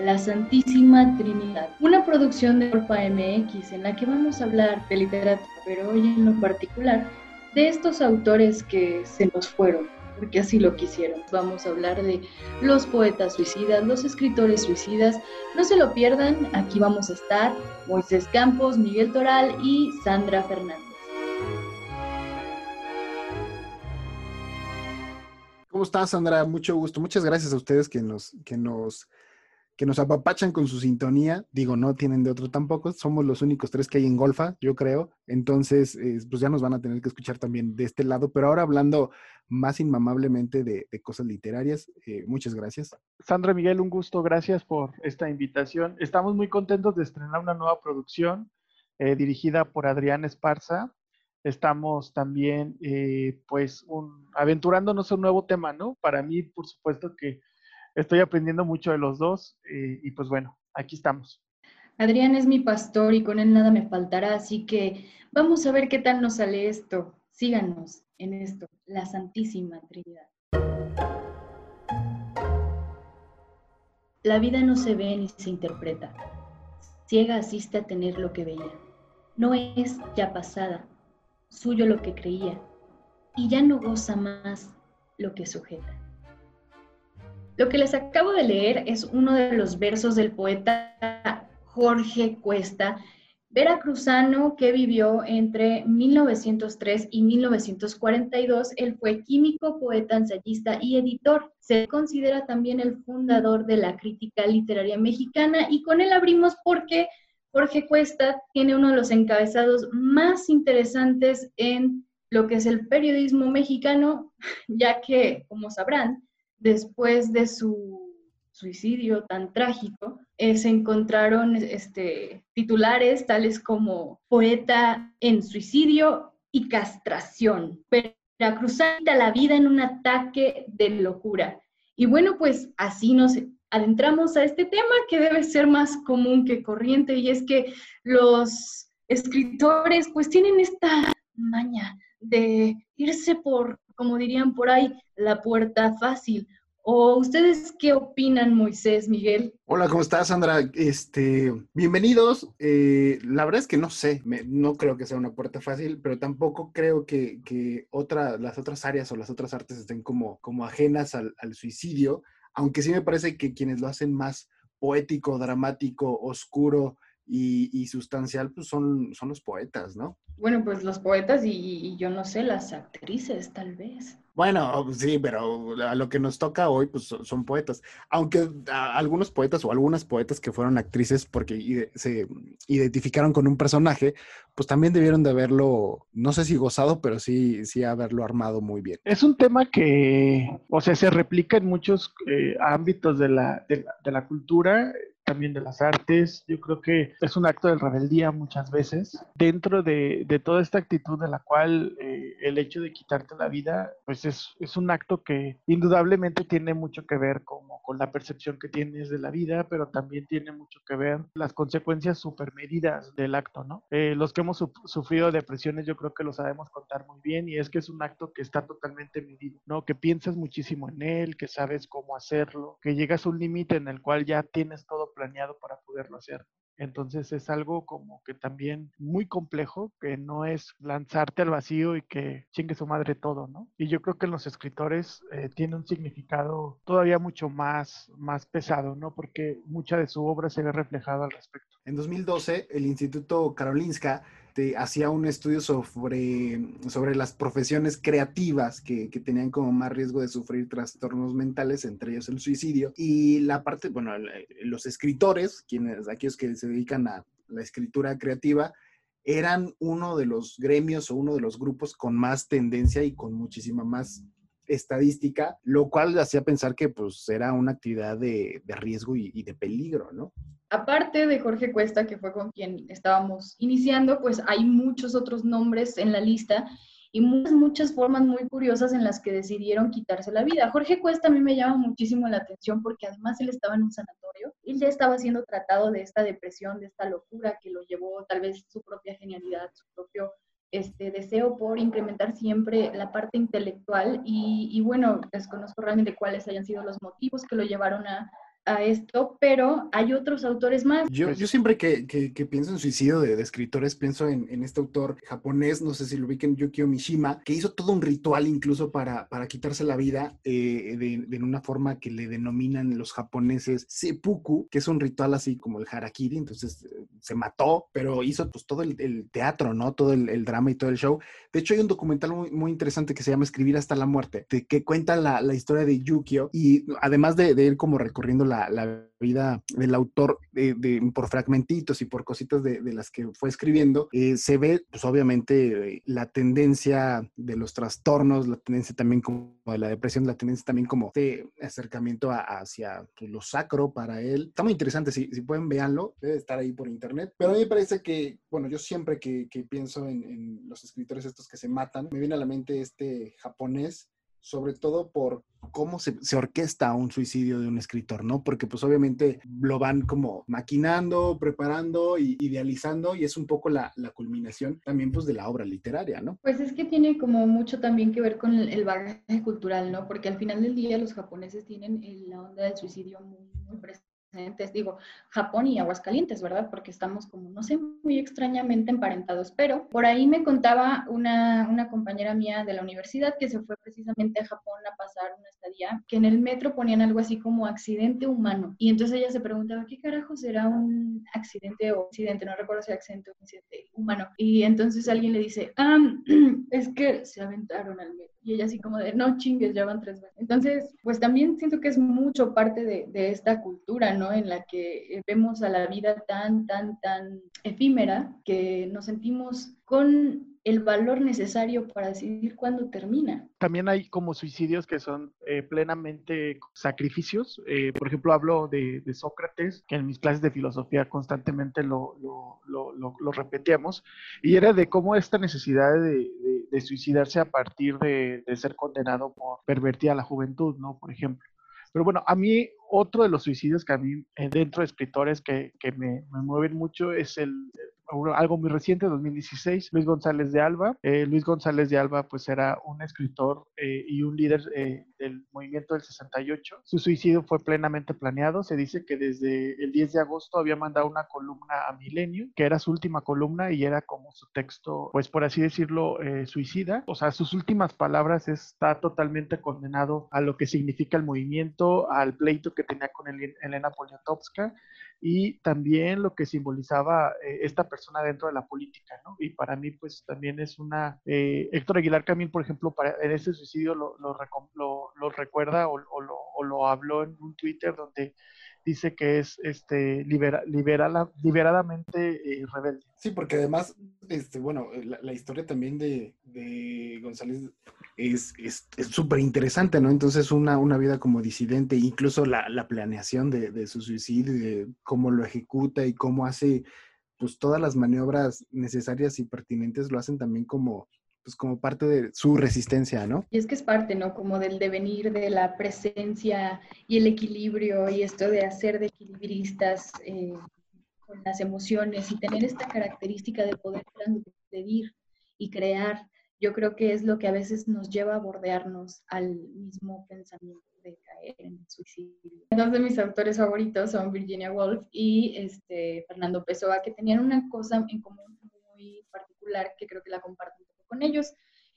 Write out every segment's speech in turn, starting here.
La Santísima Trinidad, una producción de Orpa MX en la que vamos a hablar de literatura, pero hoy en lo particular de estos autores que se nos fueron, porque así lo quisieron. Vamos a hablar de los poetas suicidas, los escritores suicidas. No se lo pierdan, aquí vamos a estar Moisés Campos, Miguel Toral y Sandra Fernández. ¿Cómo estás, Sandra? Mucho gusto. Muchas gracias a ustedes que nos, que nos, que nos apapachan con su sintonía. Digo, no tienen de otro tampoco. Somos los únicos tres que hay en Golfa, yo creo. Entonces, eh, pues ya nos van a tener que escuchar también de este lado. Pero ahora hablando más inmamablemente de, cosas literarias, eh, muchas gracias. Sandra Miguel, un gusto. Gracias por esta invitación. Estamos muy contentos de estrenar una nueva producción eh, dirigida por Adrián Esparza estamos también pues un, aventurándonos un nuevo tema, ¿no? Para mí, por supuesto que estoy aprendiendo mucho de los dos eh, y pues bueno, aquí estamos. Adrián es mi pastor y con él nada me faltará, así que vamos a ver qué tal nos sale esto. Síganos en esto, la Santísima Trinidad. La vida no se ve ni se interpreta. Ciega asiste a tener lo que veía. No es ya pasada, suyo lo que creía, y ya no goza más lo que sujeta. Lo que les acabo de leer es uno de los versos del poeta Jorge Cuesta, veracruzano que vivió entre 1903 y 1942. Él fue químico, poeta, ensayista y editor. Se considera también el fundador de la crítica literaria mexicana y con él abrimos porque Jorge Cuesta tiene uno de los encabezados más interesantes en lo que es el periodismo mexicano, ya que, como sabrán, después de su suicidio tan trágico, eh, se encontraron este, titulares tales como poeta en suicidio y castración, cruzar la vida en un ataque de locura. Y bueno, pues así nos adentramos a este tema que debe ser más común que corriente y es que los escritores pues tienen esta maña de irse por, como dirían por ahí, la puerta fácil. ¿O ustedes qué opinan, Moisés, Miguel? Hola, ¿cómo estás, Sandra? Este, bienvenidos. Eh, la verdad es que no sé, no creo que sea una puerta fácil, pero tampoco creo que, que otra, las otras áreas o las otras artes estén como, como ajenas al suicidio aunque sí me parece que quienes lo hacen más poético, dramático, oscuro y, sustancial, pues son, son los poetas, ¿no? Bueno, pues los poetas y, yo no sé, las actrices tal vez. Bueno, sí, pero a lo que nos toca hoy, pues son poetas. Aunque algunos poetas o algunas poetas que fueron actrices porque se identificaron con un personaje, pues también debieron de haberlo, no sé si gozado, pero sí, sí haberlo armado muy bien. Es un tema que, o sea, se replica en muchos eh, ámbitos de la, de la, de la cultura también de las artes. Yo creo que es un acto de rebeldía muchas veces. Dentro de, de toda esta actitud de la cual eh, el hecho de quitarte la vida, pues es, es, un acto que indudablemente tiene mucho que ver como con la percepción que tienes de la vida, pero también tiene mucho que ver las consecuencias supermedidas del acto, ¿no? Eh, los que hemos sufrido depresiones yo creo que lo sabemos contar muy bien y es que es un acto que está totalmente medido, ¿no? Que piensas muchísimo en él, que sabes cómo hacerlo, que llegas a un límite en el cual ya tienes todo planeado para poderlo hacer. Entonces es algo como que también muy complejo, que no es lanzarte al vacío y que chingue su madre todo, ¿no? Y yo creo que en los escritores eh, tiene un significado todavía mucho más, más pesado, ¿no? Porque mucha de su obra se ve reflejada al respecto. En 2012, el Instituto Karolinska este, hacía un estudio sobre, sobre las profesiones creativas que, que, tenían como más riesgo de sufrir trastornos mentales, entre ellos el suicidio. Y la parte, bueno, los escritores, quienes, aquellos que se dedican a la escritura creativa, eran uno de los gremios o uno de los grupos con más tendencia y con muchísima más estadística, lo cual hacía pensar que pues era una actividad de, de riesgo y, y, de peligro, ¿no? Aparte de Jorge Cuesta, que fue con quien estábamos iniciando, pues hay muchos otros nombres en la lista y muchas, muchas formas muy curiosas en las que decidieron quitarse la vida. Jorge Cuesta a mí me llama muchísimo la atención porque además él estaba en un sanatorio, él ya estaba siendo tratado de esta depresión, de esta locura que lo llevó tal vez su propia genialidad, su propio este deseo por incrementar siempre la parte intelectual y, y bueno, desconozco realmente cuáles hayan sido los motivos que lo llevaron a a esto, pero hay otros autores más. Yo, yo siempre que, que, pienso en suicidio de, escritores, pienso en, en, este autor japonés, no sé si lo ubiquen, Yukio Mishima, que hizo todo un ritual incluso para, para quitarse la vida eh, de, de, una forma que le denominan los japoneses seppuku, que es un ritual así como el harakiri, entonces eh, se mató, pero hizo pues todo el, el teatro, ¿no? Todo el, el, drama y todo el show. De hecho, hay un documental muy, muy interesante que se llama Escribir hasta la muerte, de, que cuenta la, la historia de Yukio y además de, de, él como recorriendo la, la vida del autor de, por fragmentitos y por cositas de, las que fue escribiendo, eh, se ve pues obviamente eh, la tendencia de los trastornos, la tendencia también como de la depresión, la tendencia también como de acercamiento hacia pues, lo sacro para él. Está muy interesante, si, si pueden véanlo, debe estar ahí por internet. Pero a mí me parece que, bueno, yo siempre que, que pienso en, en los escritores estos que se matan, me viene a la mente este japonés sobre todo por cómo se, orquesta un suicidio de un escritor, ¿no? Porque pues obviamente lo van como maquinando, preparando y idealizando y es un poco la, culminación también pues de la obra literaria, ¿no? Pues es que tiene como mucho también que ver con el, bagaje cultural, ¿no? Porque al final del día los japoneses tienen la onda del suicidio muy, muy presente digo, Japón y Aguascalientes, ¿verdad? Porque estamos como, no sé, muy extrañamente emparentados, pero por ahí me contaba una, una compañera mía de la universidad que se fue precisamente a Japón a pasar una estadía, que en el metro ponían algo así como accidente humano, y entonces ella se preguntaba, ¿qué carajo será un accidente o accidente? No recuerdo si accidente o accidente humano, y entonces alguien le dice, ah, es que se aventaron al metro, y ella así como de, no chingues, ya van tres veces. Entonces, pues también siento que es mucho parte de, de esta cultura, ¿no? En la que eh, vemos a la vida tan, tan, tan efímera que nos sentimos con el valor necesario para decidir cuándo termina. También hay como suicidios que son eh, plenamente sacrificios. Eh, por ejemplo, hablo de, Sócrates, que en mis clases de filosofía constantemente lo, lo, lo, repetíamos, y era de cómo esta necesidad de, de, suicidarse a partir de, ser condenado por pervertir a la juventud, ¿no? Por ejemplo. Pero bueno, a mí otro de los suicidios que a mí, eh, dentro de escritores que, que me, me, mueven mucho, es el, algo muy reciente, 2016, Luis González de Alba. Eh, Luis González de Alba pues era un escritor eh, y un líder del movimiento del 68. Su suicidio fue plenamente planeado. Se dice que desde el 10 de agosto había mandado una columna a Milenio, que era su última columna y era como su texto, pues por así decirlo, suicida. O sea, sus últimas palabras está totalmente condenado a lo que significa el movimiento, al pleito que tenía con Elena Poniatowska y también lo que simbolizaba eh, esta persona dentro de la política, ¿no? Y para mí, pues también es una... Eh, Héctor Aguilar Camín, por ejemplo, para, en ese suicidio lo, lo, lo, recuerda o, lo, habló en un Twitter donde dice que es este libera, liberadamente eh, rebelde. Sí, porque además, este, bueno, la, historia también de, de González es súper interesante, ¿no? Entonces, una, una vida como disidente, incluso la, la planeación de, de, su suicidio, de cómo lo ejecuta y cómo hace, pues todas las maniobras necesarias y pertinentes lo hacen también como pues como parte de su resistencia, ¿no? Y es que es parte, ¿no? Como del devenir de la presencia y el equilibrio y esto de hacer de equilibristas eh, con las emociones y tener esta característica de poder transgredir y crear, yo creo que es lo que a veces nos lleva a bordearnos al mismo pensamiento de caer en el suicidio. Dos de mis autores favoritos son Virginia Woolf y este, Fernando Pessoa, que tenían una cosa en común muy particular que creo que la comparten con ellos.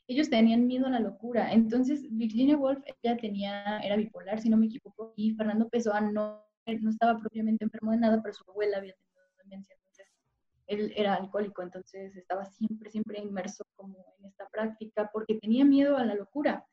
Ellos tenían miedo a la locura. Entonces, Virginia Woolf, ella tenía, era bipolar, si no me equivoco, y Fernando Pessoa no, no estaba propiamente enfermo de nada, pero su abuela había tenido demencia. Entonces, él era alcohólico, entonces estaba siempre, siempre inmerso como en esta práctica porque tenía miedo a la locura.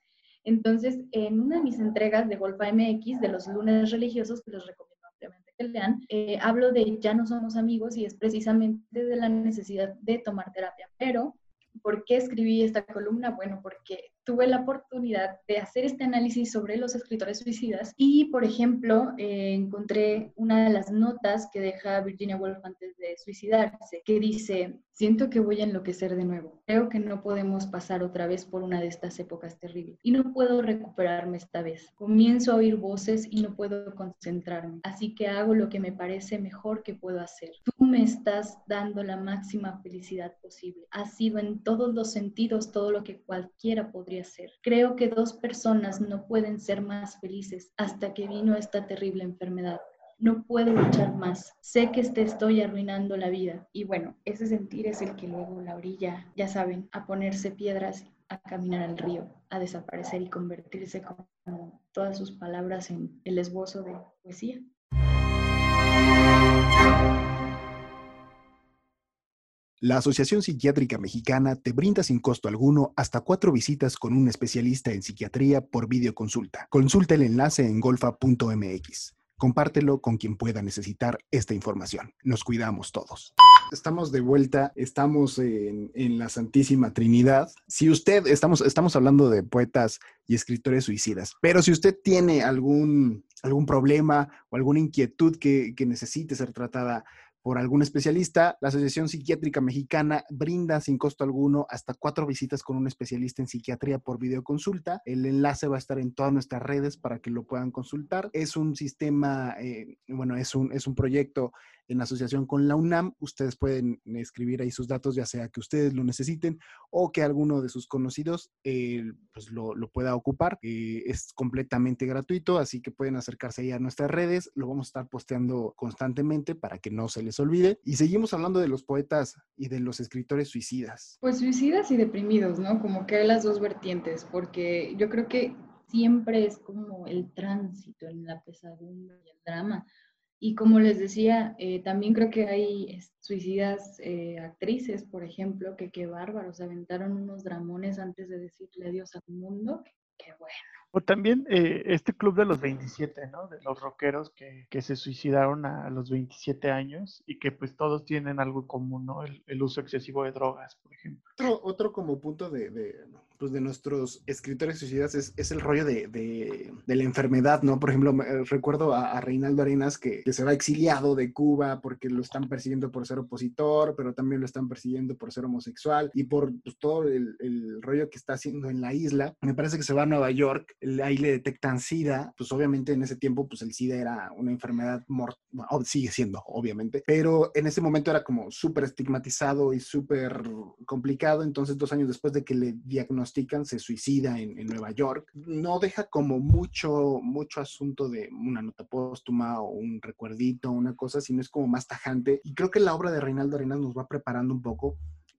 Entonces, en una de mis entregas de Golfa MX, de los lunes religiosos, que les recomiendo ampliamente que lean, eh, hablo de ya no somos amigos y es precisamente de la necesidad de tomar terapia, pero ¿Por qué escribí esta columna? Bueno, porque tuve la oportunidad de hacer este análisis sobre los escritores suicidas y, por ejemplo, eh, encontré una de las notas que deja Virginia Woolf antes de suicidarse, que dice, siento que voy a enloquecer de nuevo. Creo que no podemos pasar otra vez por una de estas épocas terribles y no puedo recuperarme esta vez. Comienzo a oír voces y no puedo concentrarme, así que hago lo que me parece mejor que puedo hacer. Tú me estás dando la máxima felicidad posible. Ha sido en todos los sentidos todo lo que cualquiera podría Creo que dos personas no pueden ser más felices hasta que vino esta terrible enfermedad. No puedo luchar más. Sé que te estoy arruinando la vida. Y bueno, ese sentir es el que luego la orilla, ya saben, a ponerse piedras, a caminar al río, a desaparecer y convertirse como todas sus palabras en el esbozo de poesía. La Asociación Psiquiátrica Mexicana te brinda sin costo alguno hasta cuatro visitas con un especialista en psiquiatría por videoconsulta. Consulta el enlace en golfa.mx. Compártelo con quien pueda necesitar esta información. Nos cuidamos todos. Estamos de vuelta, estamos en, la Santísima Trinidad. Si usted, estamos, estamos hablando de poetas y escritores suicidas, pero si usted tiene algún, algún problema o alguna inquietud que, que necesite ser tratada por algún especialista, la Asociación Psiquiátrica Mexicana brinda sin costo alguno hasta cuatro visitas con un especialista en psiquiatría por videoconsulta. El enlace va a estar en todas nuestras redes para que lo puedan consultar. Es un sistema, eh, bueno, es un, es un proyecto en asociación con la UNAM. Ustedes pueden escribir ahí sus datos, ya sea que ustedes lo necesiten o que alguno de sus conocidos eh, pues lo, pueda ocupar. Eh, es completamente gratuito, así que pueden acercarse ahí a nuestras redes. Lo vamos a estar posteando constantemente para que no se les olvide. Y seguimos hablando de los poetas y de los escritores suicidas. Pues suicidas y deprimidos, ¿no? Como que hay las dos vertientes, porque yo creo que siempre es como el tránsito en la pesadumbre y el drama y como les decía, eh, también creo que hay suicidas eh, actrices, por ejemplo, que qué bárbaros, aventaron unos dramones antes de decirle adiós al mundo. Qué bueno. O también eh, este club de los 27, ¿no? De los rockeros que, que, se suicidaron a los 27 años y que pues todos tienen algo en común, ¿no? El, el uso excesivo de drogas, por ejemplo. Otro, otro como punto de, de, pues de nuestros escritores suicidas es, es el rollo de, de, la enfermedad, ¿no? Por ejemplo, recuerdo a, Reinaldo Arenas que, que, se va exiliado de Cuba porque lo están persiguiendo por ser opositor, pero también lo están persiguiendo por ser homosexual y por pues, todo el, el rollo que está haciendo en la isla. Me parece que se va a Nueva York ahí le detectan SIDA, pues obviamente en ese tiempo, pues el SIDA era una enfermedad mortal, sigue siendo, obviamente, pero en ese momento era como súper estigmatizado y súper complicado, entonces dos años después de que le se suicida en, Nueva York. No deja como mucho, mucho asunto de una nota póstuma o un recuerdito, una cosa, sino es como más tajante. Y creo que la obra de Reinaldo Arenas nos va preparando un poco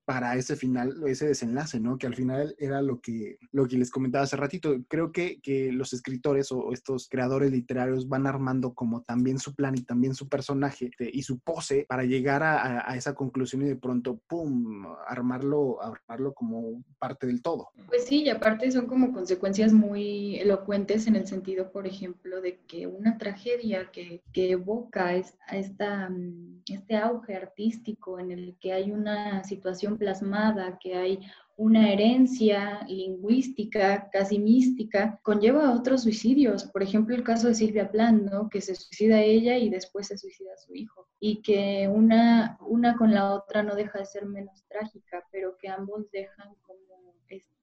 para ese final, ese desenlace, ¿no? Que al final era lo que, lo que les comentaba hace ratito. Creo que, que los escritores o estos creadores literarios van armando como también su plan y también su personaje y su pose para llegar a, a, esa conclusión y de pronto, ¡pum!, armarlo, armarlo como parte del todo. Pues sí, y aparte son como consecuencias muy elocuentes en el sentido, por ejemplo, de que una tragedia que, que evoca esta, mm, este auge artístico en el que hay una situación plasmada, que hay una herencia lingüística, casi mística, conlleva otros suicidios. Por ejemplo, el caso de Silvia Plan, que se suicida ella y después se suicida su hijo. Y que una, una con la otra no deja de ser menos trágica, pero que ambos dejan como este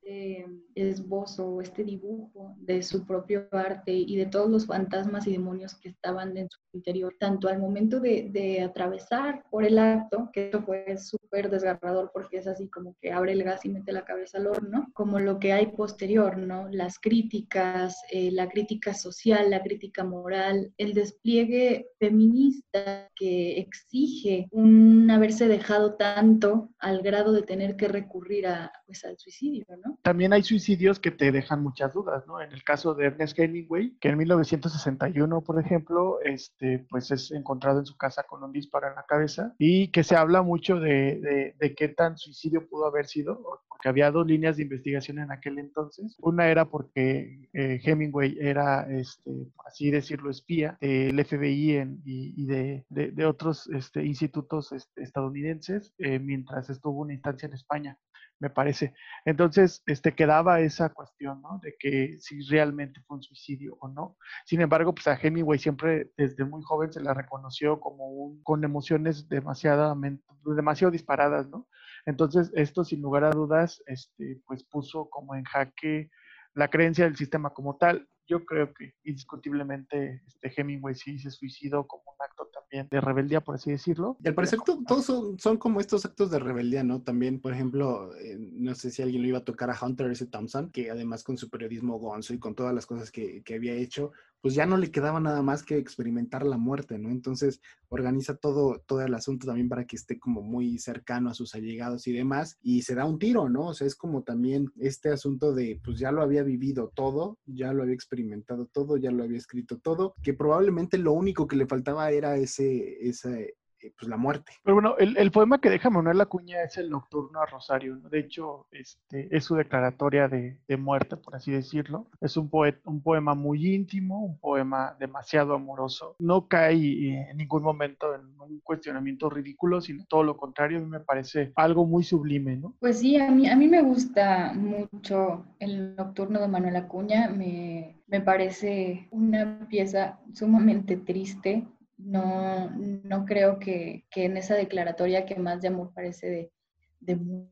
esbozo o este dibujo de su propio arte y de todos los fantasmas y demonios que estaban en su interior, tanto al momento de, de atravesar por el acto, que esto fue súper desgarrador porque es así como que abre el gas y mete la cabeza al horno, como lo que hay posterior, ¿no? Las críticas, eh, la crítica social, la crítica moral, el despliegue feminista que exige un haberse dejado tanto al grado de tener que recurrir a, pues, al suicidio. También hay suicidios que te dejan muchas dudas, ¿no? En el caso de Ernest Hemingway, que en 1961, por ejemplo, este, pues es encontrado en su casa con un disparo en la cabeza y que se habla mucho de, de, qué tan suicidio pudo haber sido, porque había dos líneas de investigación en aquel entonces. Una era porque eh, Hemingway era, este, así decirlo, espía del FBI y, de, de, otros este, institutos este, estadounidenses eh, mientras estuvo una instancia en España me parece. Entonces, este, quedaba esa cuestión, ¿no? De que si realmente fue un suicidio o no. Sin embargo, pues a Hemingway siempre desde muy joven se la reconoció como un, con emociones demasiado, demasiado disparadas, ¿no? Entonces, esto sin lugar a dudas, este, pues puso como en jaque la creencia del sistema como tal. Yo creo que indiscutiblemente este Hemingway sí se suicidó como un acto también de rebeldía, por así decirlo. Y al parecer todos son, son, como estos actos de rebeldía, ¿no? También, por ejemplo, eh, no sé si alguien lo iba a tocar a Hunter S. Thompson, que además con su periodismo gonzo y con todas las cosas que, que había hecho, pues ya no le quedaba nada más que experimentar la muerte, ¿no? Entonces organiza todo, todo el asunto también para que esté como muy cercano a sus allegados y demás, y se da un tiro, ¿no? O sea, es como también este asunto de, pues ya lo había vivido todo, ya lo había experimentado todo, ya lo había escrito todo, que probablemente lo único que le faltaba era ese, ese eh, pues la muerte. Pero bueno, el, poema que deja Manuel Acuña es el Nocturno a Rosario, De hecho, este, es su declaratoria de, muerte, por así decirlo. Es un, un poema muy íntimo, un poema demasiado amoroso. No cae eh, en ningún momento en un cuestionamiento ridículo, sino todo lo contrario, a mí me parece algo muy sublime, ¿no? Pues sí, a mí, a mí me gusta mucho el Nocturno de Manuel Acuña, me, me parece una pieza sumamente triste, no, no creo que, en esa declaratoria que más de amor parece de,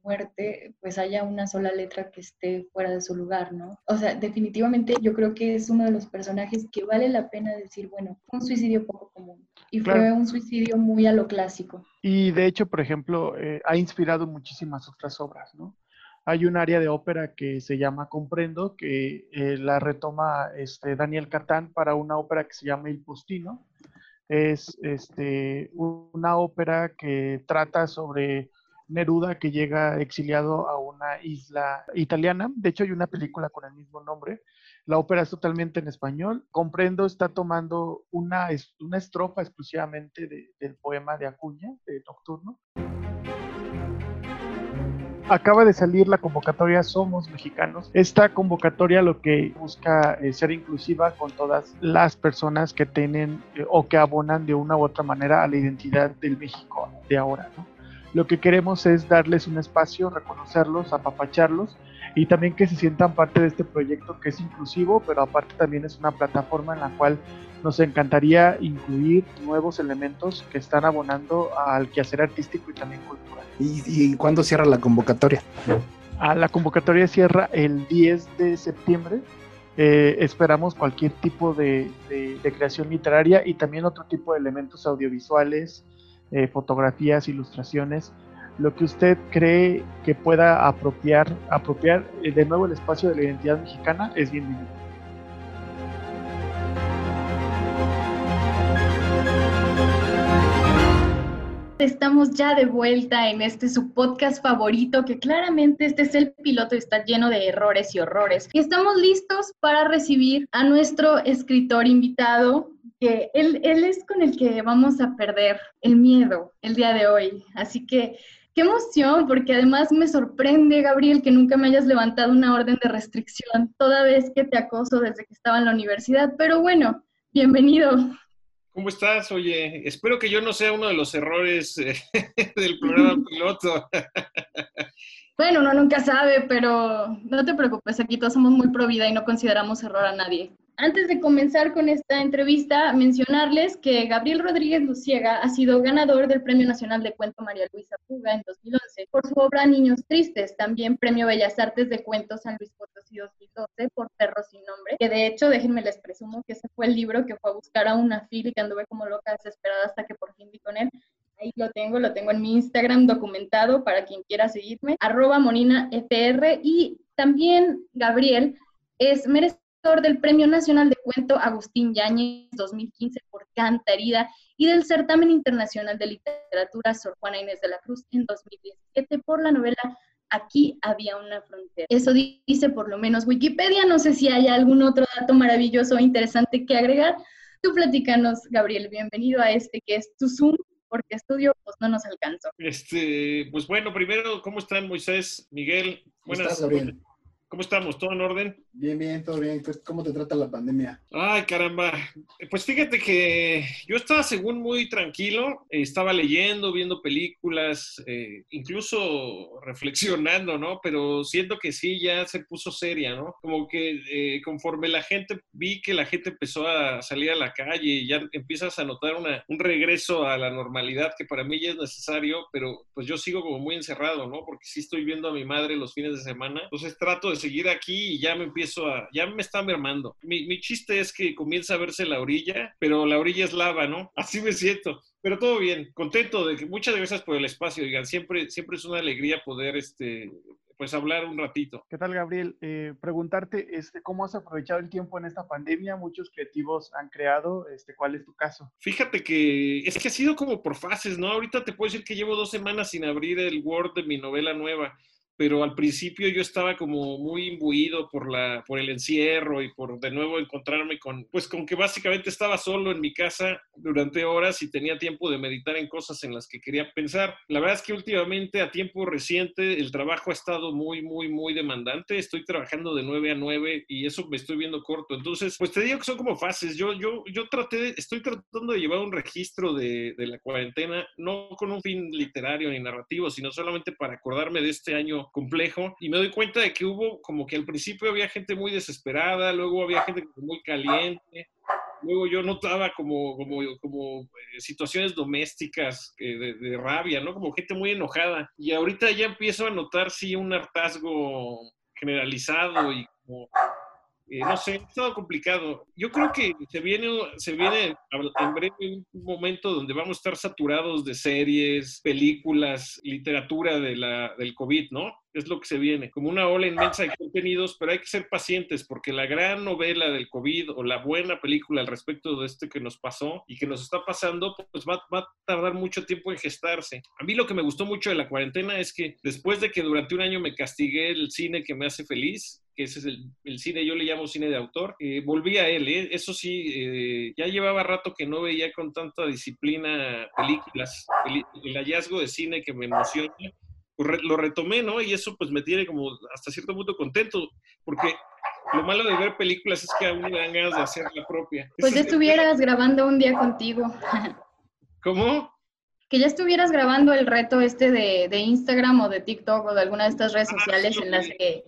muerte, pues haya una sola letra que esté fuera de su lugar, ¿no? O sea, definitivamente yo creo que es uno de los personajes que vale la pena decir, bueno, un suicidio poco común. Y fue un suicidio muy a lo clásico. Y de hecho, por ejemplo, eh, ha inspirado muchísimas otras obras, ¿no? Hay un área de ópera que se llama Comprendo, que eh, la retoma este, Daniel Catán para una ópera que se llama Il Postino, es este, una ópera que trata sobre Neruda que llega exiliado a una isla italiana. De hecho, hay una película con el mismo nombre. La ópera es totalmente en español. Comprendo, está tomando una, una estrofa exclusivamente del poema de Acuña, de Nocturno. Acaba de salir la convocatoria Somos Mexicanos. Esta convocatoria lo que busca es eh, ser inclusiva con todas las personas que tienen eh, o que abonan de una u otra manera a la identidad del México de ahora. Lo que queremos es darles un espacio, reconocerlos, apapacharlos y también que se sientan parte de este proyecto que es inclusivo, pero aparte también es una plataforma en la cual nos encantaría incluir nuevos elementos que están abonando al quehacer artístico y también cultural. ¿Y, cuándo cierra la convocatoria? Ah, la convocatoria cierra el 10 de septiembre. Eh, esperamos cualquier tipo de, creación literaria y también otro tipo de elementos audiovisuales, eh, fotografías, ilustraciones, lo que usted cree que pueda apropiar, apropiar eh, de nuevo el espacio de la identidad mexicana es bienvenido. Estamos ya de vuelta en este su podcast favorito, que claramente este es el piloto y está lleno de errores y horrores. Y estamos listos para recibir a nuestro escritor invitado, que él, él es con el que vamos a perder el miedo el día de hoy. Así que qué emoción, porque además me sorprende, Gabriel, que nunca me hayas levantado una orden de restricción toda vez que te acoso desde que estaba en la universidad. Pero bueno, bienvenido. ¿Cómo estás? Oye, espero que yo no sea uno de los errores eh, del programa piloto. Bueno, uno nunca sabe, pero no te preocupes, aquí todos somos muy pro vida y no consideramos error a nadie. Antes de comenzar con esta entrevista, mencionarles que Gabriel Rodríguez Luciega ha sido ganador del Premio Nacional de Cuento María Luisa Puga en 2011 por su obra Niños Tristes, también Premio Bellas Artes de Cuentos San Luis Potosí 2012 por Perros sin Nombre, que de hecho, déjenme les presumo que ese fue el libro que fue a buscar a una fila y que anduve como loca desesperada hasta que por fin vi con él. Ahí lo tengo, lo tengo en mi Instagram documentado para quien quiera seguirme, arroba moninafr y también Gabriel es merecedor del Premio Nacional de Cuento Agustín Yáñez 2015 por Canta Herida y del Certamen Internacional de Literatura Sor Juana Inés de la Cruz en 2017 por la novela Aquí había una frontera. Eso dice por lo menos Wikipedia. No sé si hay algún otro dato maravilloso o interesante que agregar. Tú platícanos, Gabriel. Bienvenido a este que es tu Zoom porque estudio pues no nos alcanzó. Este, pues bueno, primero, ¿cómo están Moisés, Miguel? Buenas, Gabriel? ¿Cómo estamos? ¿Todo en orden? Bien, bien, todo bien. ¿Cómo te trata la pandemia? Ay, caramba. Pues fíjate que yo estaba según muy tranquilo, estaba leyendo, viendo películas, eh, incluso reflexionando, ¿no? Pero siento que sí, ya se puso seria, ¿no? Como que eh, conforme la gente, vi que la gente empezó a salir a la calle y ya empiezas a notar una, un regreso a la normalidad que para mí ya es necesario, pero pues yo sigo como muy encerrado, ¿no? Porque sí estoy viendo a mi madre los fines de semana, entonces trato de seguir aquí y ya me empiezo a, ya me está mermando. Mi, mi chiste es que comienza a verse la orilla, pero la orilla es lava, ¿no? Así me siento. Pero todo bien, contento de que muchas gracias por el espacio, digan, siempre, siempre es una alegría poder este, pues hablar un ratito. ¿Qué tal, Gabriel? Eh, preguntarte, este, ¿cómo has aprovechado el tiempo en esta pandemia? Muchos creativos han creado, este, ¿cuál es tu caso? Fíjate que es que ha sido como por fases, ¿no? Ahorita te puedo decir que llevo dos semanas sin abrir el Word de mi novela nueva pero al principio yo estaba como muy imbuido por, la, por el encierro y por de nuevo encontrarme con, pues con que básicamente estaba solo en mi casa durante horas y tenía tiempo de meditar en cosas en las que quería pensar. La verdad es que últimamente, a tiempo reciente, el trabajo ha estado muy, muy, muy demandante. Estoy trabajando de 9 a 9 y eso me estoy viendo corto. Entonces, pues te digo que son como fases. Yo, yo, yo traté, estoy tratando de llevar un registro de, de la cuarentena, no con un fin literario ni narrativo, sino solamente para acordarme de este año complejo y me doy cuenta de que hubo como que al principio había gente muy desesperada, luego había gente muy caliente, luego yo notaba como, como, como eh, situaciones domésticas de, de, rabia, ¿no? Como gente muy enojada. Y ahorita ya empiezo a notar, sí, un hartazgo generalizado y como eh, no sé, es todo complicado. Yo creo que se viene, se viene en breve un momento donde vamos a estar saturados de series, películas, literatura de la, del COVID, ¿no? Es lo que se viene, como una ola inmensa de contenidos, pero hay que ser pacientes porque la gran novela del COVID o la buena película al respecto de este que nos pasó y que nos está pasando, pues va, va a tardar mucho tiempo en gestarse. A mí lo que me gustó mucho de la cuarentena es que después de que durante un año me castigué el cine que me hace feliz, ese es el, cine, yo le llamo cine de autor. Eh, volví a él, ¿eh? eso sí, eh, ya llevaba rato que no veía con tanta disciplina películas, el, hallazgo de cine que me emociona, pues lo retomé, ¿no? Y eso pues me tiene como hasta cierto punto contento, porque lo malo de ver películas es que aún me dan ganas de hacer la propia. Pues ya estuvieras grabando un día contigo. ¿Cómo? que ya estuvieras grabando el reto este de, de, Instagram o de TikTok o de alguna de estas redes ah, sociales en las que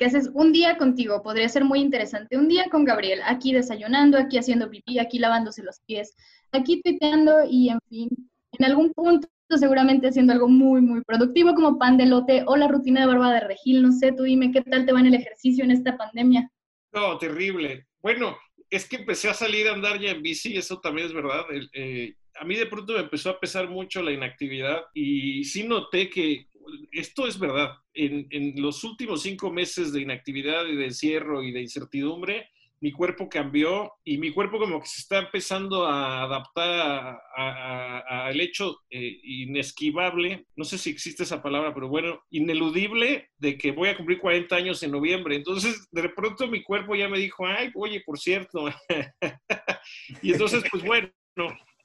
que haces un día contigo, podría ser muy interesante. Un día con Gabriel, aquí desayunando, aquí haciendo pipí, aquí lavándose los pies, aquí tuiteando y en fin, en algún punto seguramente haciendo algo muy, muy productivo como pan de lote o la rutina de barba de regil. No sé, tú dime qué tal te va en el ejercicio en esta pandemia. No, terrible. Bueno, es que empecé a salir a andar ya en bici, eso también es verdad. Eh, a mí de pronto me empezó a pesar mucho la inactividad y sí noté que esto es verdad. En, los últimos cinco meses de inactividad y de encierro y de incertidumbre, mi cuerpo cambió y mi cuerpo como que se está empezando a adaptar al hecho eh, inesquivable, no sé si existe esa palabra, pero bueno, ineludible de que voy a cumplir 40 años en noviembre. Entonces, de pronto mi cuerpo ya me dijo, ay, oye, por cierto. y entonces, pues bueno,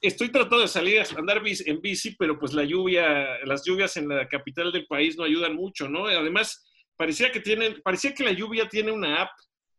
estoy tratando de salir a andar en bici, pero pues la lluvia, las lluvias en la capital del país no ayudan mucho, ¿no? Además, parecía que tienen, parecía que la lluvia tiene una app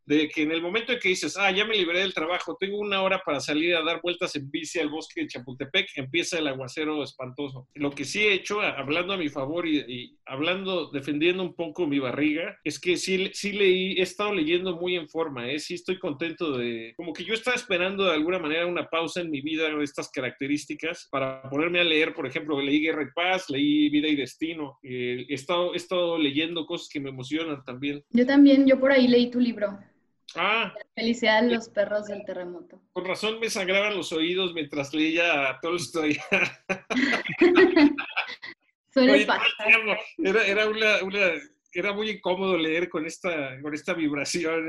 de que en el momento en que dices, ah, ya me liberé del trabajo, tengo una hora para salir a dar vueltas en bici al bosque de Chapultepec, empieza el aguacero espantoso. Lo que sí he hecho, hablando a mi favor y, hablando, defendiendo un poco mi barriga, es que sí, sí leí, he estado leyendo muy en forma, ¿eh? sí estoy contento de, como que yo estaba esperando de alguna manera una pausa en mi vida de estas características para ponerme a leer, por ejemplo, leí Guerra y Paz, leí Vida y Destino, eh, he, estado, he estado leyendo cosas que me emocionan también. Yo también, yo por ahí leí tu libro. Ah. Felicidad los perros del terremoto. Con razón me sangraban los oídos mientras leía a Tolstoy. Suele pasar. Era, era una, una era muy incómodo leer con esta, con esta vibración.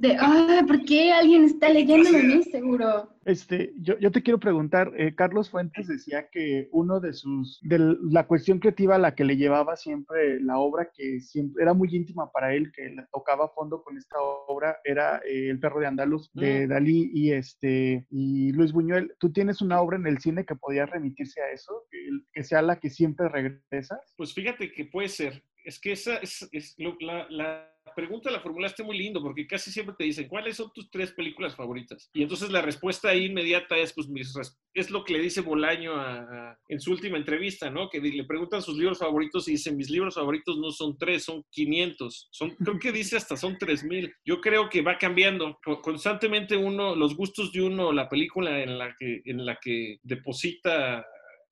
De, ah, ¿por qué alguien está leyendo de mí, seguro? Este, yo, yo te quiero preguntar, eh, Carlos Fuentes decía que uno de sus, de la cuestión creativa a la que le llevaba siempre la obra, que siempre era muy íntima para él, que le tocaba fondo con esta obra, era eh, El perro de Andaluz, de mm. Dalí y, este, y Luis Buñuel. ¿Tú tienes una obra en el cine que podía remitirse a eso? Que, que sea la que siempre regresas? Pues fíjate que puede ser es que esa es, la, la, pregunta la formulaste muy lindo, porque casi siempre te dicen, ¿cuáles son tus tres películas favoritas? Y entonces la respuesta ahí inmediata es, pues, es lo que le dice Bolaño en su última entrevista, ¿no? Que le preguntan sus libros favoritos y dicen, mis libros favoritos no son tres, son 500. Son, creo que dice hasta son 3000. Yo creo que va cambiando. Constantemente uno, los gustos de uno, la película en la que, en la que deposita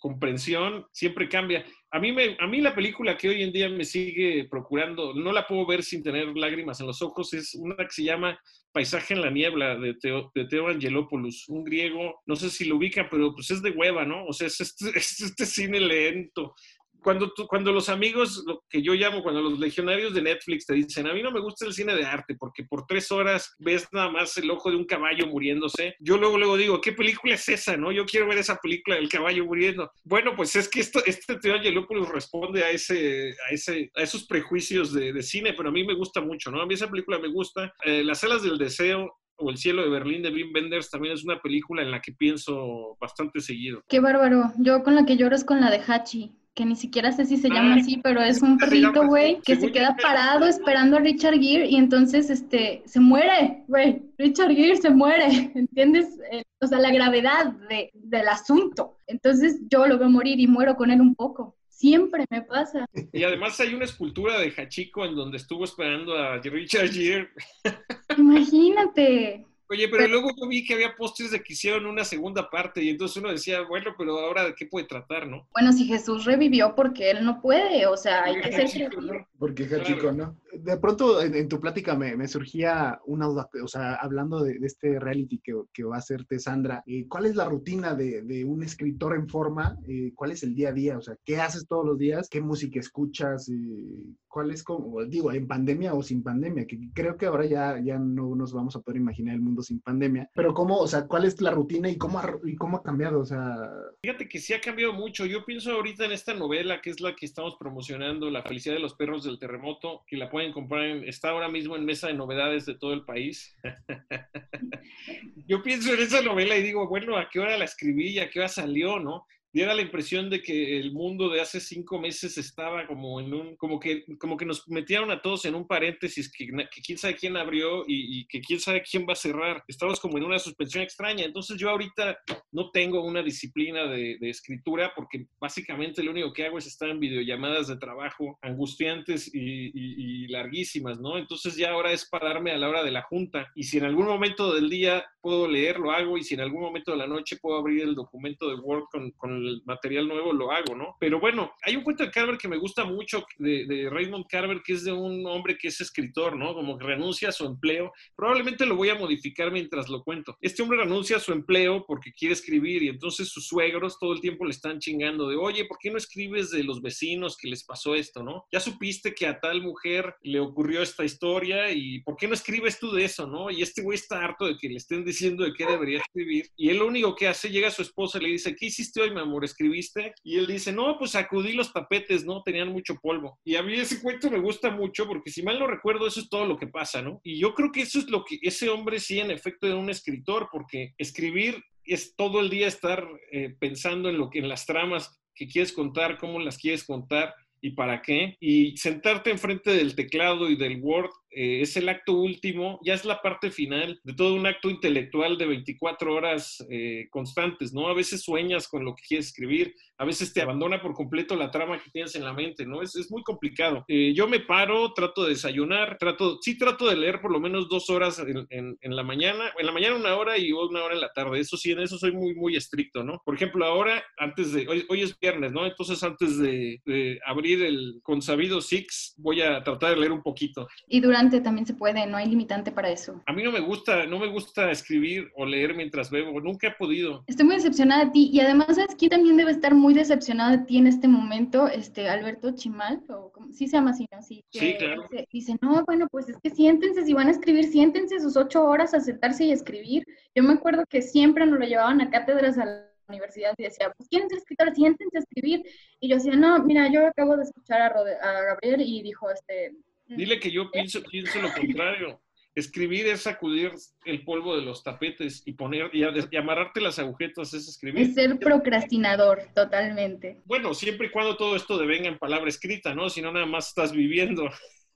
comprensión siempre cambia. A mí, me, a mí la película que hoy en día me sigue procurando, no la puedo ver sin tener lágrimas en los ojos, es una que se llama Paisaje en la Niebla de Teo, de Teo Angelopoulos, un griego, no sé si lo ubica, pero pues es de hueva, ¿no? O sea, es este, es este cine lento, cuando, cuando los amigos, lo que yo llamo, cuando los legionarios de Netflix te dicen, a mí no me gusta el cine de arte porque por tres horas ves nada más el ojo de un caballo muriéndose, yo luego, luego digo, ¿qué película es esa? no Yo quiero ver esa película del caballo muriendo. Bueno, pues es que esto, este Teo Angelopoulos responde a, ese, a, ese, a esos prejuicios de, de, cine, pero a mí me gusta mucho, ¿no? A mí esa película me gusta. Eh, Las alas del deseo o El cielo de Berlín de Wim Wenders también es una película en la que pienso bastante seguido. Qué bárbaro. Yo con la que lloro es con la de Hachi que ni siquiera sé si se llama así, pero es un perrito, güey, que se queda parado esperando a Richard Gere y entonces, este, se muere, güey, Richard Gere se muere, ¿entiendes? Eh, o sea, la gravedad de, del asunto. Entonces yo lo veo morir y muero con él un poco. Siempre me pasa. Y además hay una escultura de Hachiko en donde estuvo esperando a Richard Gere. Imagínate. Oye, pero, luego yo vi que había postres de que hicieron una segunda parte y entonces uno decía, bueno, pero ahora de qué puede tratar, ¿no? Bueno, si Jesús revivió porque él no puede, o sea, hay que ser creativo. Porque Hachiko, ¿no? De pronto en, tu plática me, me, surgía una duda, o sea, hablando de, de este reality que, que, va a hacerte Sandra, eh, ¿cuál es la rutina de, de un escritor en forma? Eh, ¿Cuál es el día a día? O sea, ¿qué haces todos los días? ¿Qué música escuchas? Eh, ¿Cuál es como, digo, en pandemia o sin pandemia? Que creo que ahora ya, ya no nos vamos a poder imaginar el mundo sin pandemia, pero ¿cómo, o sea, cuál es la rutina y cómo ha, y cómo ha cambiado? O sea... Fíjate que sí ha cambiado mucho. Yo pienso ahorita en esta novela que es la que estamos promocionando, La felicidad de los perros del terremoto, que la pueden comprar, en, está ahora mismo en mesa de novedades de todo el país. Yo pienso en esa novela y digo, bueno, ¿a qué hora la escribí y a qué hora salió, no? Diera la impresión de que el mundo de hace cinco meses estaba como en un, como que, como que nos metieron a todos en un paréntesis que, quién sabe quién abrió y, que quién sabe quién va a cerrar. Estamos como en una suspensión extraña. Entonces yo ahorita no tengo una disciplina de, escritura porque básicamente lo único que hago es estar en videollamadas de trabajo angustiantes y, y, y larguísimas, ¿no? Entonces ya ahora es pararme a la hora de la junta y si en algún momento del día puedo leer, lo hago y si en algún momento de la noche puedo abrir el documento de Word con, con material nuevo lo hago, ¿no? Pero bueno, hay un cuento de Carver que me gusta mucho, de, Raymond Carver, que es de un hombre que es escritor, ¿no? Como que renuncia a su empleo. Probablemente lo voy a modificar mientras lo cuento. Este hombre renuncia a su empleo porque quiere escribir y entonces sus suegros todo el tiempo le están chingando de, oye, ¿por qué no escribes de los vecinos que les pasó esto, ¿no? Ya supiste que a tal mujer le ocurrió esta historia y ¿por qué no escribes tú de eso, ¿no? Y este güey está harto de que le estén diciendo de qué debería escribir y él lo único que hace, llega a su esposa y le dice, ¿qué hiciste hoy, mi escribiste? Y él dice, no, pues sacudí los tapetes, ¿no? Tenían mucho polvo. Y a mí ese cuento me gusta mucho porque si mal no recuerdo, eso es todo lo que pasa, ¿no? Y yo creo que eso es lo que ese hombre sí en efecto era un escritor, porque escribir es todo el día estar eh, pensando en lo que en las tramas que quieres contar, cómo las quieres contar y para qué. Y sentarte enfrente del teclado y del Word eh, es el acto último, ya es la parte final de todo un acto intelectual de 24 horas eh, constantes, ¿no? A veces sueñas con lo que quieres escribir, a veces te abandona por completo la trama que tienes en la mente, ¿no? Es, es muy complicado. Eh, yo me paro, trato de desayunar, trato, sí trato de leer por lo menos dos horas en, en, la mañana, en la mañana una hora y una hora en la tarde, eso sí, en eso soy muy, muy estricto, ¿no? Por ejemplo, ahora, antes de, hoy, hoy es viernes, ¿no? Entonces, antes de, de abrir el consabido Six, voy a tratar de leer un poquito. Y durante también se puede, no hay limitante para eso. A mí no me gusta, no me gusta escribir o leer mientras bebo, nunca he podido. Estoy muy decepcionada de ti y además sabes quién también debe estar muy decepcionado de ti en este momento, este Alberto Chimal, o como, sí se llama así, ¿no? Sí, sí claro. Dice, dice, no, bueno, pues es que siéntense, si van a escribir, siéntense sus ocho horas a sentarse y escribir. Yo me acuerdo que siempre nos lo llevaban a cátedras a la universidad y decía, pues quieren ser escritores, siéntense a escribir. Y yo decía, no, mira, yo acabo de escuchar a, a Gabriel y dijo, este, Dile que yo pienso, pienso lo contrario. Escribir es sacudir el polvo de los tapetes y poner y, y, amarrarte las agujetas es escribir. Es ser procrastinador, totalmente. Bueno, siempre y cuando todo esto devenga en palabra escrita, ¿no? Si no, nada más estás viviendo.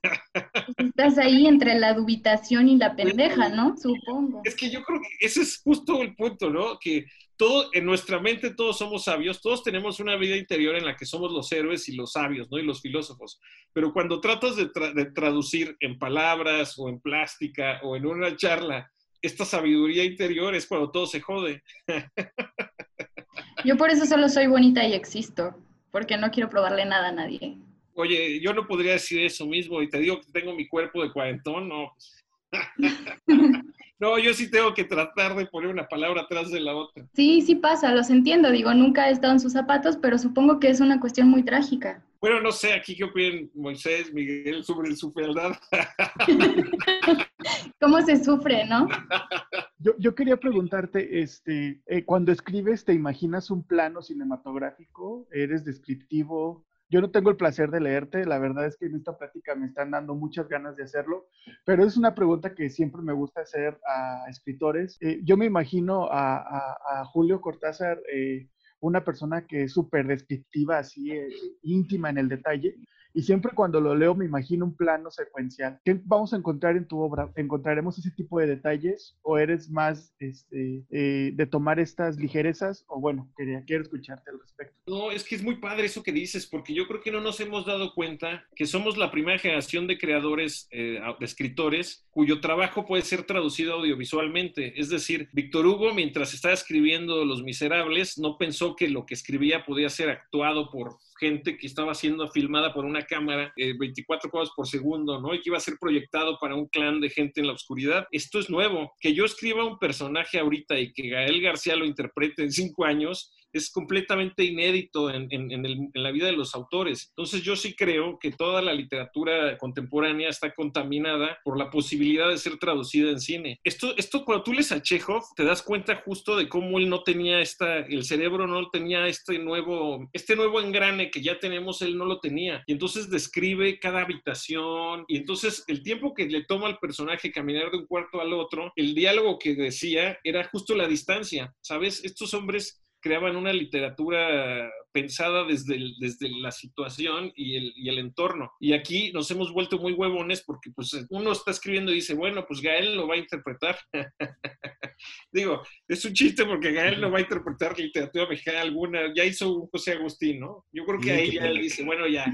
Estás ahí entre la dubitación y la pendeja, ¿no? Supongo. Es que yo creo que ese es justo el punto, ¿no? Que todo, en nuestra mente todos somos sabios, todos tenemos una vida interior en la que somos los héroes y los sabios, ¿no? Y los filósofos. Pero cuando tratas de, tra de traducir en palabras o en plástica o en una charla esta sabiduría interior es cuando todo se jode. Yo por eso solo soy bonita y existo, porque no quiero probarle nada a nadie. Oye, yo no podría decir eso mismo y te digo que tengo mi cuerpo de cuarentón, no. no, yo sí tengo que tratar de poner una palabra atrás de la otra. Sí, sí pasa, los entiendo. Digo, nunca he estado en sus zapatos, pero supongo que es una cuestión muy trágica. Bueno, no sé, aquí qué opinan Moisés, Miguel, sobre su fealdad. ¿Cómo se sufre, no? Yo, yo quería preguntarte, este, eh, cuando escribes, ¿te imaginas un plano cinematográfico? ¿Eres descriptivo? Yo no tengo el placer de leerte, la verdad es que en esta plática me están dando muchas ganas de hacerlo, pero es una pregunta que siempre me gusta hacer a escritores. Eh, yo me imagino a, Julio Cortázar, eh, una persona que es súper descriptiva, así eh, íntima en el detalle, y siempre cuando lo leo me imagino un plano secuencial. ¿Qué vamos a encontrar en tu obra? ¿Encontraremos ese tipo de detalles o eres más este, eh, de tomar estas ligerezas? O bueno, quería, quiero escucharte al respecto. No, es que es muy padre eso que dices, porque yo creo que no nos hemos dado cuenta que somos la primera generación de creadores, eh, de escritores, cuyo trabajo puede ser traducido audiovisualmente. Es decir, Víctor Hugo, mientras estaba escribiendo Los Miserables, no pensó que lo que escribía podía ser actuado por gente que estaba siendo filmada por una cámara eh, 24 cuadros por segundo, ¿no? Y que iba a ser proyectado para un clan de gente en la oscuridad. Esto es nuevo. Que yo escriba un personaje ahorita y que Gael García lo interprete en cinco años, es completamente inédito en, en, la vida de los autores. Entonces yo sí creo que toda la literatura contemporánea está contaminada por la posibilidad de ser traducida en cine. Esto, esto cuando tú lees a Chekhov, te das cuenta justo de cómo él no tenía esta, el cerebro no tenía este nuevo, este nuevo engrane que ya tenemos, él no lo tenía. Y entonces describe cada habitación y entonces el tiempo que le toma al personaje caminar de un cuarto al otro, el diálogo que decía era justo la distancia, ¿sabes? Estos hombres creaban una literatura pensada desde, el, desde la situación y el, y el, entorno. Y aquí nos hemos vuelto muy huevones porque pues uno está escribiendo y dice, bueno, pues Gael lo va a interpretar. Digo, es un chiste porque Gael no va a interpretar literatura mexicana alguna. Ya hizo un José Agustín, ¿no? Yo creo que ahí ya él dice, bueno, ya.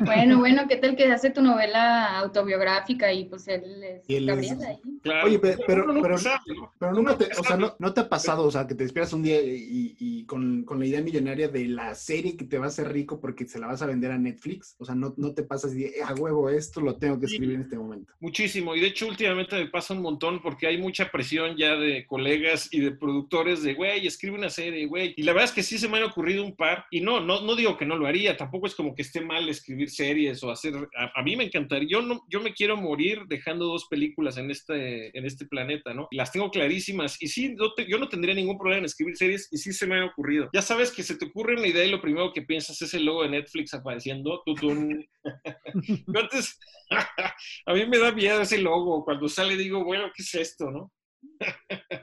Bueno, bueno, ¿qué tal que hace tu novela autobiográfica y pues él es él ahí? Claro. Oye, pero, pero, pero, pero nunca te, o sea, no, no, te ha pasado, o sea, que te despiertas un día y, y con, con, la idea millonaria de la serie que te va a hacer rico porque se la vas a vender a Netflix, o sea, no, no te pasas y a huevo, esto lo tengo que escribir en este momento. Muchísimo, y de hecho últimamente me pasa un montón porque hay mucha presión ya de colegas y de productores de, güey, escribe una serie, güey, y la verdad es que sí se me han ocurrido un par, y no, no, no digo que no lo haría, tampoco es como que esté mal escribir series o hacer, a, mí me encantaría, yo, no, yo me quiero morir dejando dos películas en este, en este planeta, ¿no? Las tengo clarísimas, y sí, yo no tendría ningún problema en escribir series, y sí se me ha ocurrido. Ya sabes que se te ocurre una idea y lo primero que piensas es el logo de Netflix apareciendo. Tutun. A mí me da miedo ese logo. Cuando sale digo, bueno, ¿qué es esto, no?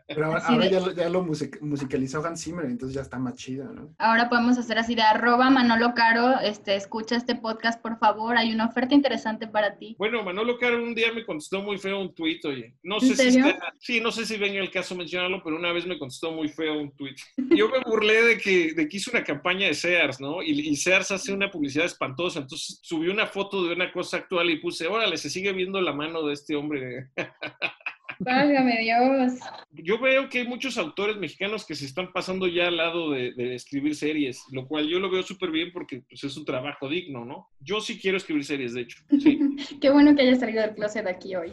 Pero ahora, ahora ya, lo, ya, lo, musicalizó Hans Zimmer, entonces ya está más chida, ¿no? Ahora podemos hacer así de arroba Manolo Caro, este, escucha este podcast, por favor, hay una oferta interesante para ti. Bueno, Manolo Caro un día me contestó muy feo un tuit, oye. No sé si está, sí, no sé si venga el caso mencionarlo, pero una vez me contestó muy feo un tuit. Yo me burlé de que, de que hizo una campaña de Sears, ¿no? Y, y Sears hace una publicidad espantosa, entonces subí una foto de una cosa actual y puse, órale, se sigue viendo la mano de este hombre. Válgame Dios. Yo veo que hay muchos autores mexicanos que se están pasando ya al lado de, de escribir series, lo cual yo lo veo súper bien porque pues, es un trabajo digno, ¿no? Yo sí quiero escribir series, de hecho. Sí. Qué bueno que hayas salido del closet aquí hoy.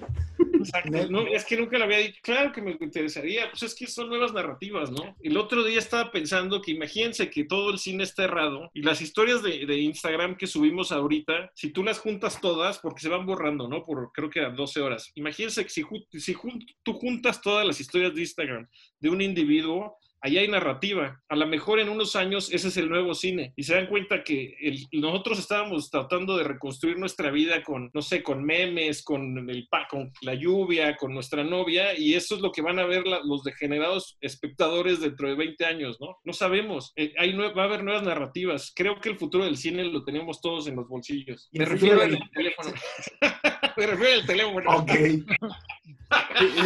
Exacto. No, es que nunca lo había dicho. Claro que me interesaría. Pues es que son nuevas narrativas, ¿no? El otro día estaba pensando que imagínense que todo el cine está errado y las historias de, de Instagram que subimos ahorita, si tú las juntas todas, porque se van borrando, ¿no? Por creo que a 12 horas. Imagínense que si, si tú juntas todas las historias de Instagram de un individuo, ahí hay narrativa. A lo mejor en unos años ese es el nuevo cine. Y se dan cuenta que el, nosotros estábamos tratando de reconstruir nuestra vida con, no sé, con memes, con, el, con la lluvia, con nuestra novia, y eso es lo que van a ver la, los degenerados espectadores dentro de 20 años, ¿no? No sabemos. Eh, hay, va a haber nuevas narrativas. Creo que el futuro del cine lo tenemos todos en los bolsillos. Me refiero al teléfono. Me refiero al teléfono. Ok.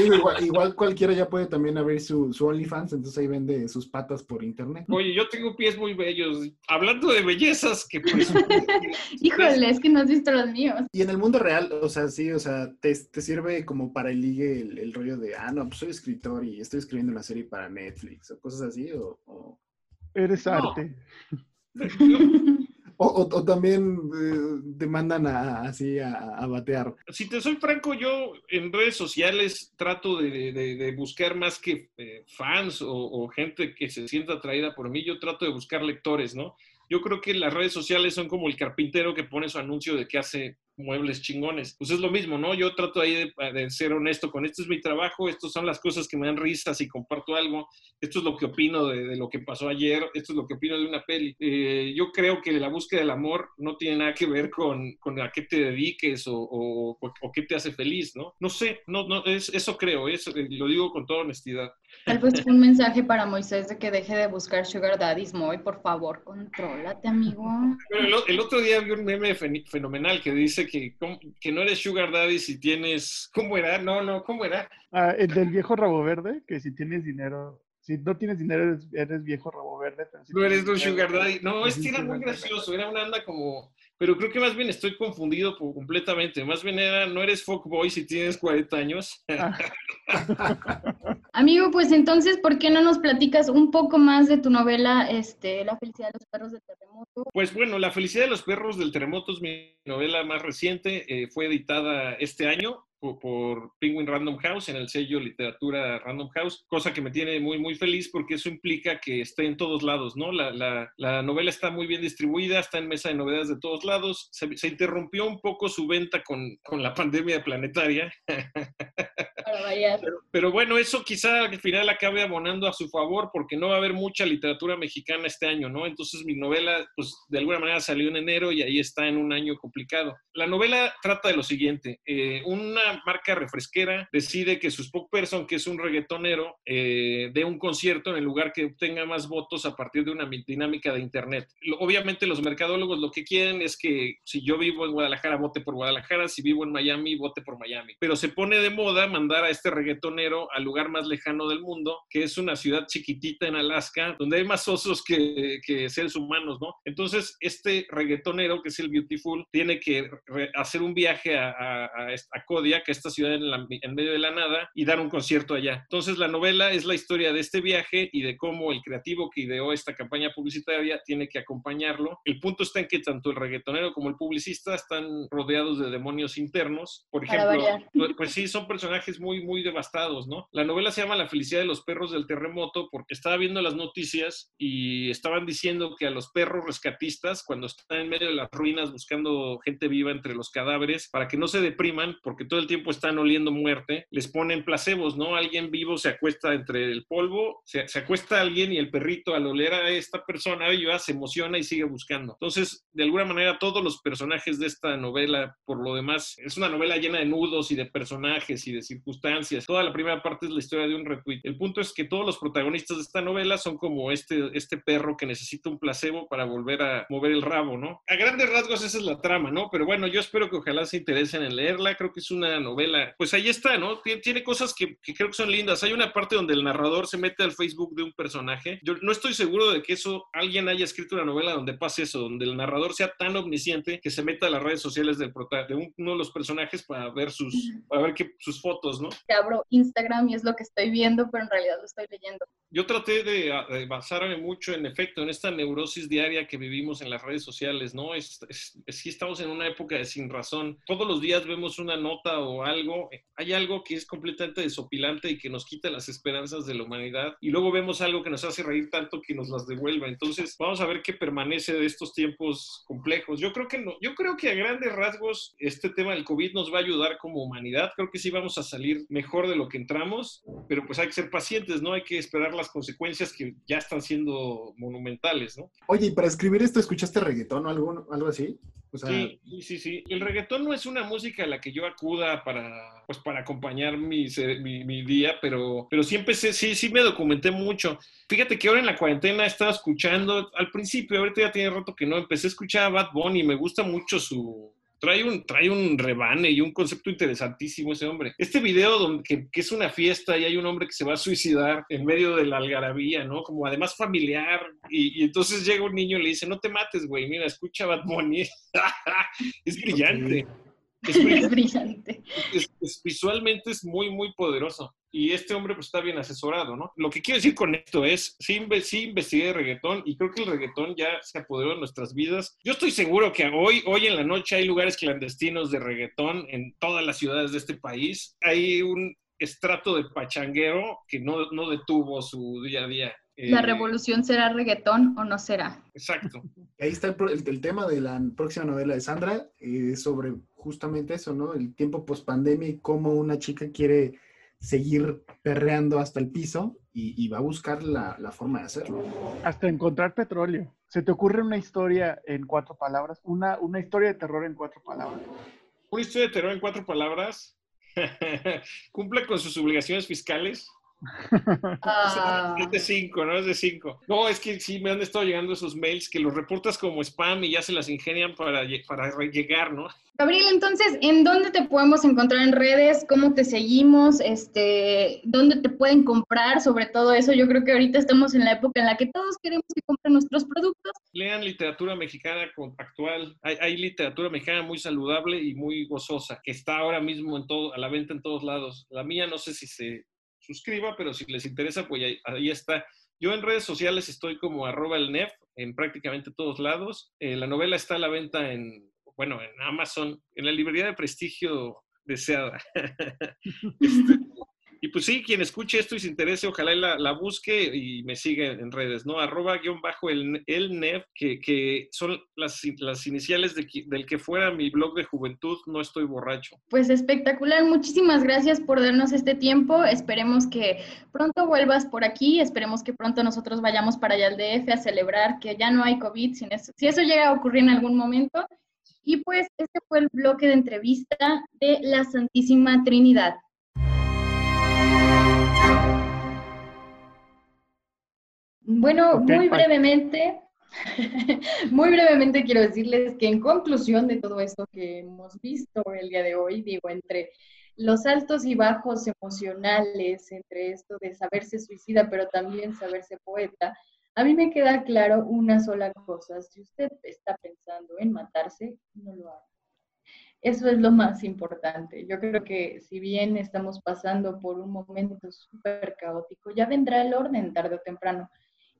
Igual, igual, cualquiera ya puede también abrir su, su OnlyFans, entonces ahí vende sus patas por internet. Oye, yo tengo pies muy bellos. Hablando de bellezas, que pues, Híjole, es que no has visto los míos. Y en el mundo real, o sea, sí, o sea, te, te sirve como para el ligue el, el, rollo de, ah, no, pues soy escritor y estoy escribiendo una serie para Netflix o cosas así, o... o... Eres arte. O, también eh, te mandan así a, batear. Si te soy franco, yo en redes sociales trato de, buscar más que eh, fans o, o, gente que se sienta atraída por mí, yo trato de buscar lectores, ¿no? Yo creo que las redes sociales son como el carpintero que pone su anuncio de que hace muebles chingones. Pues es lo mismo, ¿no? Yo trato ahí de, ser honesto con esto es mi trabajo, estas son las cosas que me dan risas y comparto algo, esto es lo que opino de, lo que pasó ayer, esto es lo que opino de una peli. Eh, yo creo que la búsqueda del amor no tiene nada que ver con, con a qué te dediques o, o, o, qué te hace feliz, ¿no? No sé, no, no, es, eso creo, eso, eh, lo digo con toda honestidad. Tal vez un mensaje para Moisés de que deje de buscar Sugar Daddies, Moy, por favor, contrólate, amigo. el, otro día vi un meme fenomenal que dice que, que no eres Sugar Daddy si tienes. ¿Cómo era? No, no, ¿cómo era? Ah, el del viejo rabo verde, que si tienes dinero. Si no tienes dinero, eres, viejo rabo verde. no eres un Sugar Daddy. No, es que era muy gracioso. Era una anda como pero creo que más bien estoy confundido completamente. Más bien era, no eres fuckboy si tienes 40 años. Amigo, pues entonces, ¿por qué no nos platicas un poco más de tu novela, este, La felicidad de los perros del terremoto? Pues bueno, La felicidad de los perros del terremoto es mi novela más reciente. Eh, fue editada este año por, Penguin Random House en el sello Literatura Random House, cosa que me tiene muy, muy feliz porque eso implica que esté en todos lados, ¿no? La, la, la novela está muy bien distribuida, está en mesa de novedades de todos lados. Se, se interrumpió un poco su venta con, con la pandemia planetaria. Pero, pero, bueno, eso quizá al final acabe abonando a su favor porque no va a haber mucha literatura mexicana este año, ¿no? Entonces mi novela, pues de alguna manera salió en enero y ahí está en un año complicado. La novela trata de lo siguiente, eh, una marca refresquera decide que su spokesperson, que es un reggaetonero, eh, dé un concierto en el lugar que obtenga más votos a partir de una dinámica de Internet. Obviamente los mercadólogos lo que quieren es que si yo vivo en Guadalajara, vote por Guadalajara, si vivo en Miami, vote por Miami. Pero se pone de moda mandar a este reggaetonero al lugar más lejano del mundo, que es una ciudad chiquitita en Alaska, donde hay más osos que, seres humanos, ¿no? Entonces, este reggaetonero, que es el Beautiful, tiene que hacer un viaje a, a, a Kodia, que esta ciudad en, medio de la nada, y dar un concierto allá. Entonces la novela es la historia de este viaje y de cómo el creativo que ideó esta campaña publicitaria tiene que acompañarlo. El punto está en que tanto el reggaetonero como el publicista están rodeados de demonios internos. Por ejemplo, pues, pues sí, son personajes muy, muy devastados, ¿no? La novela se llama La felicidad de los perros del terremoto porque estaba viendo las noticias y estaban diciendo que a los perros rescatistas, cuando están en medio de las ruinas buscando gente viva entre los cadáveres, para que no se depriman, porque todo el tiempo están oliendo muerte, les ponen placebos, ¿no? Alguien vivo se acuesta entre el polvo, se, acuesta alguien y el perrito al oler a esta persona viva se emociona y sigue buscando. Entonces, de alguna manera, todos los personajes de esta novela, por lo demás, es una novela llena de nudos y de personajes y de circunstancias. Toda la primera parte es la historia de un retweet. El punto es que todos los protagonistas de esta novela son como este, este perro que necesita un placebo para volver a mover el rabo, ¿no? A grandes rasgos esa es la trama, ¿no? Pero bueno, yo espero que ojalá se interesen en leerla. Creo que es una novela, pues ahí está, ¿no? Tiene, cosas que, creo que son lindas. Hay una parte donde el narrador se mete al Facebook de un personaje. Yo no estoy seguro de que eso alguien haya escrito una novela donde pase eso, donde el narrador sea tan omnisciente que se meta a las redes sociales del de uno de los personajes para ver sus, para ver qué, sus fotos, ¿no? Te abro Instagram y es lo que estoy viendo, pero en realidad lo estoy leyendo. Yo traté de, basarme mucho, en efecto, en esta neurosis diaria que vivimos en las redes sociales, ¿no? Es, es, estamos en una época de sin razón. Todos los días vemos una nota o algo, hay algo que es completamente desopilante y que nos quita las esperanzas de la humanidad y luego vemos algo que nos hace reír tanto que nos las devuelva. Entonces, vamos a ver qué permanece de estos tiempos complejos. Yo creo que no, yo creo que a grandes rasgos este tema del COVID nos va a ayudar como humanidad. Creo que sí vamos a salir mejor de lo que entramos, pero pues hay que ser pacientes, ¿no? Hay que esperar las consecuencias que ya están siendo monumentales, ¿no? Oye, y para escribir esto, ¿escuchaste reggaetón o algo, algo así? sí, sí, sí. El reggaetón no es una música a la que yo acuda para, pues, para acompañar mi, mi, día, pero, pero sí empecé, sí, sí me documenté mucho. Fíjate que ahora en la cuarentena he estado escuchando, al principio, ahorita ya tiene rato que no, empecé a escuchar a Bad Bunny, me gusta mucho su, trae un, trae un rebane y un concepto interesantísimo ese hombre. Este video donde, que, es una fiesta y hay un hombre que se va a suicidar en medio de la algarabía, ¿no? Como además familiar. Y, entonces llega un niño y le dice, no te mates, güey, mira, escucha Bad Bunny. es brillante. Es brillante. visualmente es muy, muy poderoso. Y este hombre pues está bien asesorado, ¿no? Lo que quiero decir con esto es, sí, sí investigué reggaetón y creo que el reggaetón ya se apoderó de nuestras vidas. Yo estoy seguro que hoy, hoy en la noche hay lugares clandestinos de reggaetón en todas las ciudades de este país. Hay un estrato de pachanguero que no, no detuvo su día a día. ¿La eh, revolución será reggaetón o no será? Exacto. Ahí está el, tema de la próxima novela de Sandra, eh, sobre justamente eso, ¿no? El tiempo post pandemia y cómo una chica quiere seguir perreando hasta el piso y, va a buscar la, la, forma de hacerlo. Hasta encontrar petróleo. ¿Se te ocurre una historia en cuatro palabras? Una, una historia de terror en cuatro palabras. Una historia de terror en cuatro palabras. Cumple con sus obligaciones fiscales. Ah. Es de 5, ¿no? Es de 5. No, es que sí me han estado llegando esos mails que los reportas como spam y ya se las ingenian para, para llegar, ¿no? Gabriel, entonces, ¿en dónde te podemos encontrar en redes? ¿Cómo te seguimos? Este, ¿Dónde te pueden comprar? Sobre todo eso, yo creo que ahorita estamos en la época en la que todos queremos que compren nuestros productos. Lean literatura mexicana actual. Hay, hay literatura mexicana muy saludable y muy gozosa, que está ahora mismo en todo, a la venta en todos lados. La mía no sé si se suscriba, pero si les interesa, pues ahí, está. Yo en redes sociales estoy como arroba el NEF en prácticamente todos lados. Eh, la novela está a la venta en, bueno, en Amazon, en la librería de prestigio deseada. Este, y pues sí, quien escuche esto y se interese, ojalá la, la busque y me siga en redes, ¿no? Arroba guion bajo el, el NEF, que, que son las, las iniciales de, del que fuera mi blog de juventud, no estoy borracho. Pues espectacular, muchísimas gracias por darnos este tiempo. Esperemos que pronto vuelvas por aquí, esperemos que pronto nosotros vayamos para allá al DF a celebrar que ya no hay COVID, sin eso, si eso llega a ocurrir en algún momento. Y pues este fue el bloque de entrevista de la Santísima Trinidad. Bueno, muy brevemente, muy brevemente quiero decirles que en conclusión de todo esto que hemos visto el día de hoy, digo, entre los altos y bajos emocionales, entre esto de saberse suicida, pero también saberse poeta, a mí me queda claro una sola cosa, si usted está pensando en matarse, no lo haga. Eso es lo más importante. Yo creo que si bien estamos pasando por un momento súper caótico, ya vendrá el orden tarde o temprano.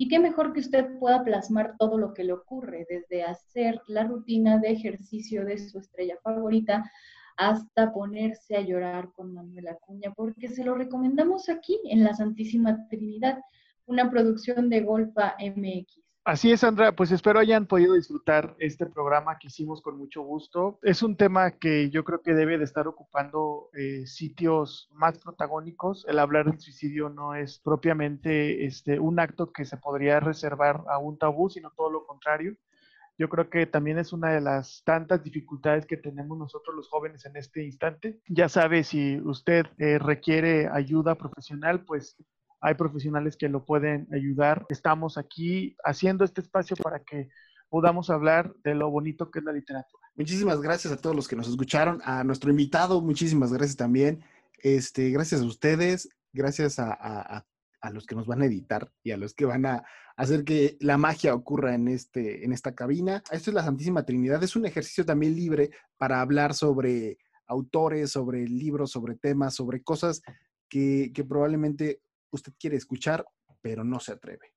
Y qué mejor que usted pueda plasmar todo lo que le ocurre, desde hacer la rutina de ejercicio de su estrella favorita hasta ponerse a llorar con Manuel Acuña, porque se lo recomendamos aquí en la Santísima Trinidad, una producción de Golfa MX. Así es, Sandra, pues espero hayan podido disfrutar este programa que hicimos con mucho gusto. Es un tema que yo creo que debe de estar ocupando eh, sitios más protagónicos. El hablar del suicidio no es propiamente este, un acto que se podría reservar a un tabú, sino todo lo contrario. Yo creo que también es una de las tantas dificultades que tenemos nosotros los jóvenes en este instante. Ya sabe, si usted eh, requiere ayuda profesional, pues hay profesionales que lo pueden ayudar. Estamos aquí haciendo este espacio para que podamos hablar de lo bonito que es la literatura. Muchísimas gracias a todos los que nos escucharon, a nuestro invitado, muchísimas gracias también. Este, gracias a ustedes, gracias a, los que nos van a editar y a los que van a hacer que la magia ocurra en, este, en esta cabina. Esto es la Santísima Trinidad, es un ejercicio también libre para hablar sobre autores, sobre libros, sobre temas, sobre cosas que, que probablemente usted quiere escuchar, pero no se atreve.